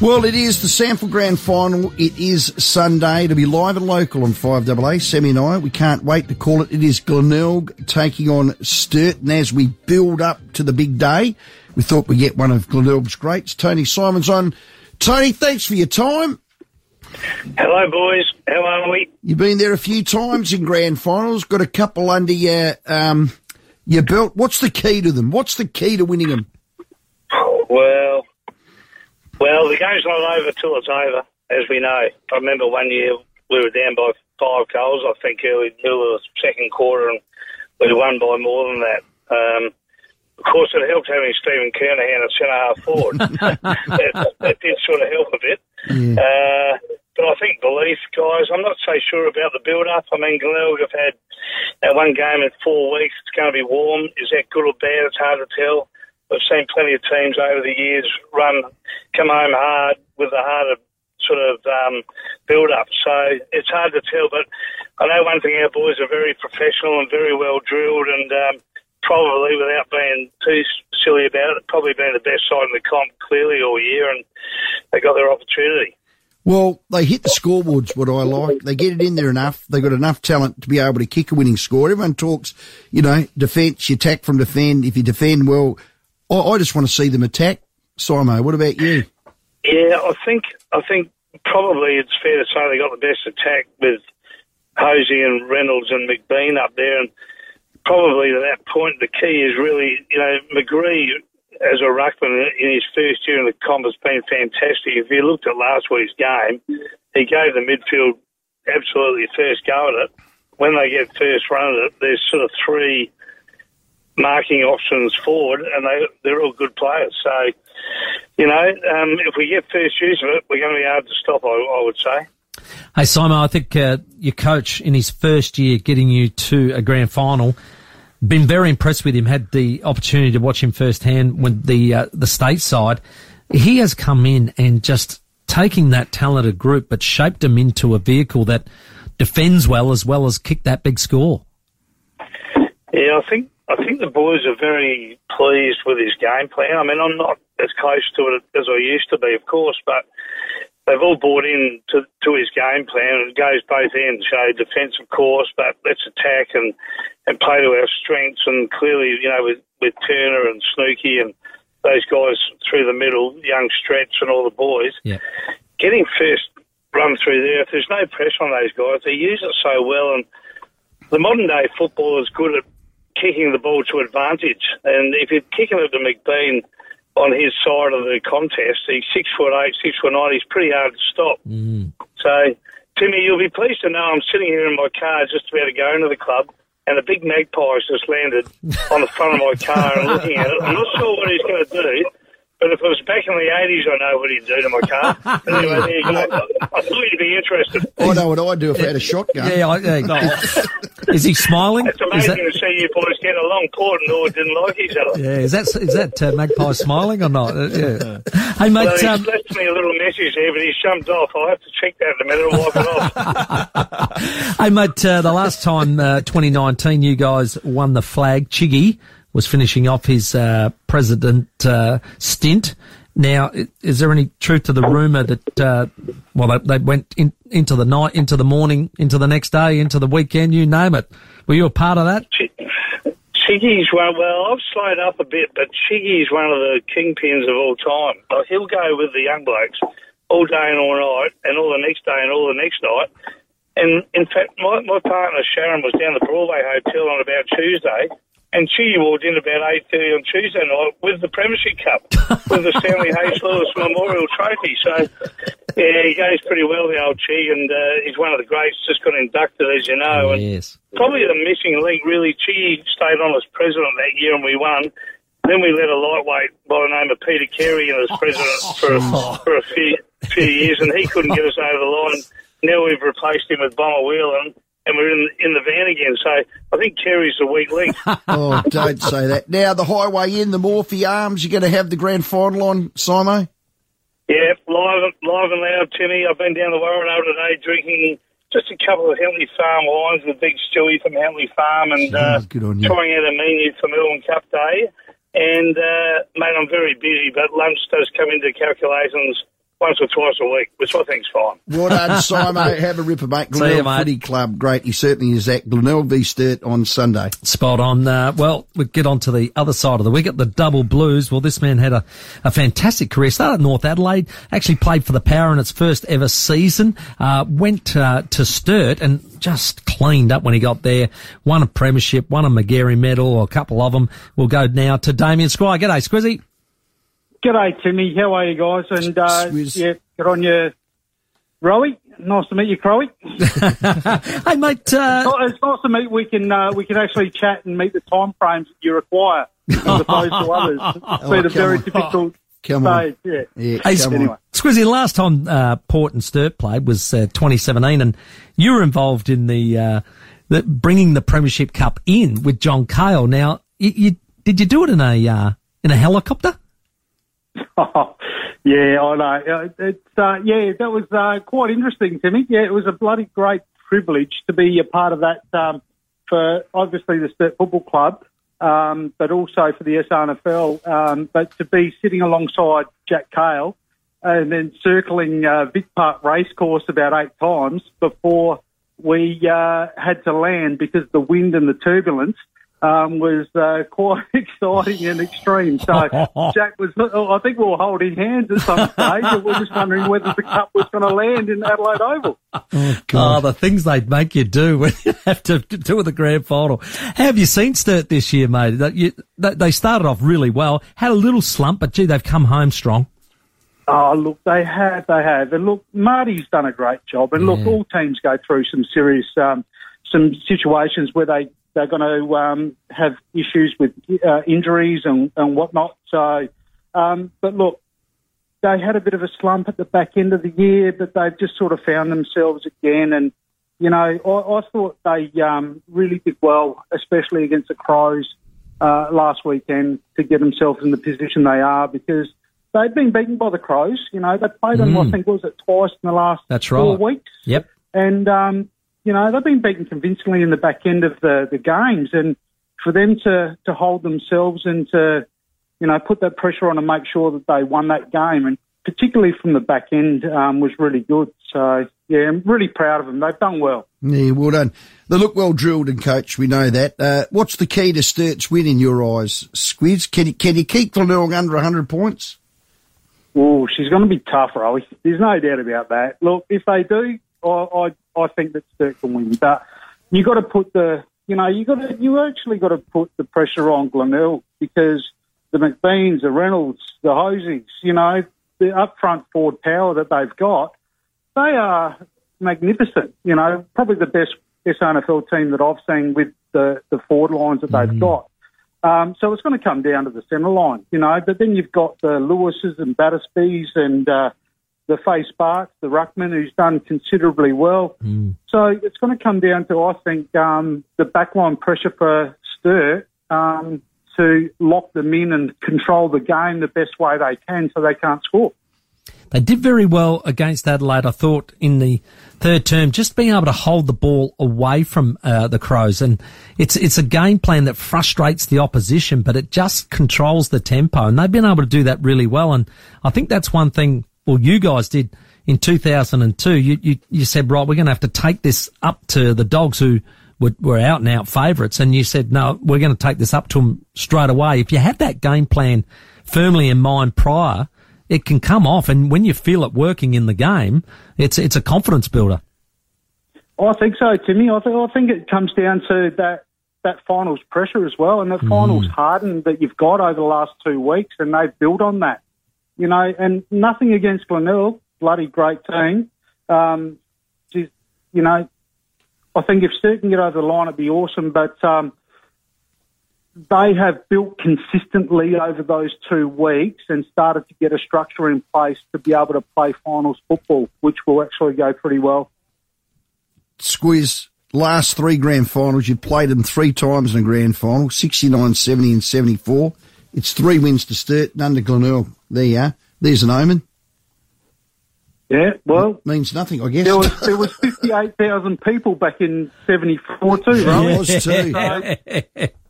Well, it is the SANFL Grand Final. It is Sunday. to be live and local on 5AA, Sammy and I. We can't wait to call it. It is Glenelg taking on Sturt. And as we build up to the big day, we thought we'd get one of Glenelg's greats. Tony Symonds on. Tony, thanks for your time. Hello, boys. How are we? You've been there a few times in grand finals. Got a couple under your um, your belt. What's the key to them? What's the key to winning them? Well, well, the game's not over till it's over, as we know. I remember one year we were down by five goals. I think early middle of the second quarter, and we won by more than that. Um, of course, it helped having Stephen Kernahan at centre half forward. that, that, did sort of help a bit. Yeah. Uh, but I think belief, guys. I'm not so sure about the build-up. I mean, Glenelg have had that one game in four weeks. It's going to be warm. Is that good or bad? It's hard to tell. We've seen plenty of teams over the years run, come home hard with a harder sort of um, build-up. So it's hard to tell. But I know one thing: our boys are very professional and very well drilled, and um, probably, without being too silly about it, probably been the best side in the comp clearly all year, and they got their opportunity. Well, they hit the scoreboards, what I like. They get it in there enough. They've got enough talent to be able to kick a winning score. Everyone talks, you know, defence, you attack from defend. If you defend well, I, I just want to see them attack. Simo, what about you? Yeah, I think I think probably it's fair to say they got the best attack with Hosey and Reynolds and McBean up there, and probably to that point, the key is really, you know, McGree as a ruckman in his first year in the comp has been fantastic. If you looked at last week's game, he gave the midfield absolutely first go at it. When they get first run at it, there's sort of three marking options forward, and they they're all good players. So, you know, um, if we get first use of it, we're going to be hard to stop. I, I would say. Hey Simon, I think uh, your coach in his first year getting you to a grand final, been very impressed with him. Had the opportunity to watch him firsthand when the uh, the state side, he has come in and just taking that talented group, but shaped them into a vehicle that defends well as well as kick that big score. Yeah, I think I think the boys are very pleased with his game plan. I mean, I'm not as close to it as I used to be, of course, but they've all bought in to, to his game plan. It goes both ends. So defence, of course, but let's attack and, and play to our strengths. And clearly, you know, with, with Turner and Snooky and those guys through the middle, young Stretch and all the boys, yeah. getting first run through there, if there's no pressure on those guys, they use it so well. And the modern day football is good at kicking the ball to advantage. And if you're kicking it to McBean – on his side of the contest. He's six foot eight, six foot nine. He's pretty hard to stop. Mm. So, Timmy, you'll be pleased to know I'm sitting here in my car just about to go into the club, and a big magpie's just landed on the front of my car and looking at it. I'm not sure what he's going to do. But if it was back in the 80s, I know what he'd do to my car. anyway, there you go. I thought you'd be interested. I know what I'd do if I had a shotgun. Yeah, I, yeah. is he smiling? It's amazing that... to see you boys get along. Port and Nord didn't like each other. Yeah, is that is that uh, Magpie smiling or not? Uh, yeah. Hey, mate. Well, he's um... left me a little message there, but he's jumped off. I'll have to check that in a minute and wipe it off. hey, mate, uh, the last time, uh, 2019, you guys won the flag, Chiggy was finishing off his uh, president uh, stint. Now, is there any truth to the rumour that uh, well they, they went in, into the night, into the morning, into the next day, into the weekend, you name it? Were you a part of that? Chiggy's one. Well, I've slowed up a bit, but Chiggy's one of the kingpins of all time. He'll go with the young blokes all day and all night, and all the next day and all the next night. And in fact, my, my partner Sharon was down at the Broadway Hotel on about Tuesday, and she walked in about 8.30 on Tuesday night with the Premiership Cup, with the Stanley Hayes Lewis Memorial Trophy. So, yeah, he goes pretty well, the old Chi, and uh, he's one of the greats, just got inducted, as you know. And Yes. And probably the missing link, really, Chi stayed on as president that year and we won. Then we let a lightweight by the name of Peter Carey in as president for, a, for a few, few years, and he couldn't get us over the line. Now we've replaced him with Bomber Whelan and we're in in the van again. So I think Terry's the weak link. oh, don't say that. Now the highway in the Morphett Arms. You're going to have the grand final on, Simo. Yeah, live, live and loud, Timmy. I've been down the Warrenow today drinking just a couple of Henley Farm wines with Big Stewie from Henley Farm and uh, trying out a menu for Melbourne Cup Day. And, uh, mate, I'm very busy, but lunch does come into calculations once or twice a week, which I think's fine. Well done, Simo. Have a ripper, mate. See you, Glenelg mate. Footy Club, great. He certainly is at Glenelg v Sturt on Sunday. Spot on. Uh, well, we get on to the other side of the wicket, the double blues. Well, this man had a, a fantastic career. Started at North Adelaide, actually played for the Power in its first ever season, uh, went uh, to Sturt and just cleaned up when he got there. Won a premiership, won a Magarey medal, or a couple of them. We'll go now to Damian Squire. G'day, Squizzy. G'day, Timmy. How are you guys? And uh, Swizz. yeah, good on you, Rowie. Nice to meet you, Crowie. Hey, mate. Uh, it's nice to meet. We can uh, we can actually chat and meet the time frames that you require as opposed to others. It's been a very on. difficult Come on. stage. Yeah. Yeah, Hey, come anyway. on. Squizzy, the last time uh, Port and Sturt played was uh, 2017, and you were involved in the, uh, the bringing the Premiership Cup in with John Cale. Now, you, you did you do it in a uh, in a helicopter? yeah, I know. Uh, It's uh, yeah, that was uh, quite interesting to me. Yeah, it was a bloody great privilege to be a part of that um, for obviously the Sturt Football Club, um, but also for the SANFL. Um, but to be sitting alongside Jack Cale and then circling uh, Vic Park Racecourse about eight times before we uh, had to land because the wind and the turbulence um, was uh, quite exciting and extreme. So Jack was, I think we were holding hands at some stage, and we are just wondering whether the cup was going to land in Adelaide Oval. Oh, the things they'd make you do when you have to do with the grand final. How have you seen Sturt this year, mate? That you, they started off really well, had a little slump, but gee, they've come home strong. Oh, look, they have, they have. And look, Marty's done a great job. And look, all teams go through some serious, um, some situations where they, they're going to um, have issues with uh, injuries and, and whatnot. So, um, but look, they had a bit of a slump at the back end of the year, but they've just sort of found themselves again. And, you know, I, I thought they um, really did well, especially against the Crows uh, last weekend, to get themselves in the position they are because they've been beaten by the Crows. You know, they played them, I think, was it twice in the last That's right. four weeks? Yep. And, um, you know, they've been beaten convincingly in the back end of the, the games. And for them to, to hold themselves and to, you know, put that pressure on and make sure that they won that game, and particularly from the back end, um, was really good. So, yeah, I'm really proud of them. They've done well. Yeah, well done. They look well drilled and coached. We know that. Uh, what's the key to Sturt's win in your eyes, Squids? Can you, can you keep Glenelg under 100 points? Oh, she's going to be tough, Rowie. There's no doubt about that. Look, if they do, I I, I think that Sturt can win. But you got to put the, you know, you got to, you actually got to put the pressure on Glenelg because the McBeans, the Reynolds, the Hosies, you know, the upfront forward power that they've got, they are magnificent. You know, probably the best SANFL team that I've seen with the the forward lines that they've got. Um, so it's going to come down to the centre line, you know. But then you've got the Lewises and Battersbys and uh, the Face Sparks, the Ruckman, who's done considerably well. So it's going to come down to, I think, um, the backline pressure for Sturt um, to lock them in and control the game the best way they can so they can't score. They did very well against Adelaide, I thought, in the third term, just being able to hold the ball away from uh, the Crows. And it's it's a game plan that frustrates the opposition, but it just controls the tempo. And they've been able to do that really well. And I think that's one thing, well, you guys did in 2002. You, you, you said, right, we're going to have to take this up to the Dogs who were, were out and out favourites. And you said, no, we're going to take this up to them straight away. If you have that game plan firmly in mind prior, it can come off, and when you feel it working in the game, it's it's a confidence builder. Oh, I think so, Timmy. I, th- I think it comes down to that that finals pressure as well, and the finals mm. hardened that you've got over the last two weeks, and they've built on that. You know, and nothing against Glenelg, bloody great team. Um, just, you know, I think if Sturt can get over the line, it'd be awesome. But um, they have built consistently over those two weeks and started to get a structure in place to be able to play finals football, which will actually go pretty well. Squiz, last three grand finals, you played them three times in a grand final, 69, 70 and 74. It's three wins to Sturt, none to Glenelg. There you are. There's an omen. Yeah, well, Means nothing, I guess. there was there was fifty eight thousand people back in seventy four too, There was too.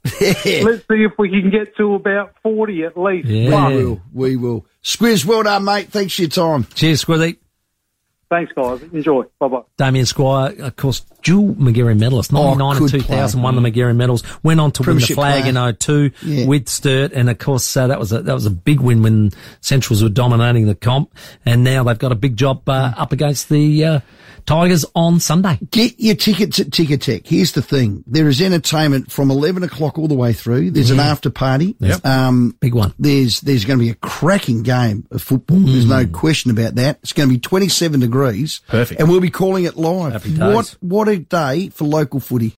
Let's see if we can get to about 40 at least. Yeah. We will. We will. Squiz, well done, mate. Thanks for your time. Cheers, Squizzy. Thanks, guys. Enjoy. Bye bye. Damian Squire, of course, dual Magarey medalist, 99 and good 2000, player. won the Magarey medals, went on to Premiership win the flag player. in 02 Yeah. with Sturt, and of course, uh, that was a, that was a big win when Centrals were dominating the comp, and now they've got a big job, uh, up against the, uh, Tigers on Sunday. Get your tickets at Ticketek. Here's the thing. There is entertainment from 11 o'clock all the way through. There's an after party. Yep. Um, Big one. there's, there's going to be a cracking game of football. There's no question about that. It's going to be 27 degrees. Perfect. And we'll be calling it live. What, what day for local footy.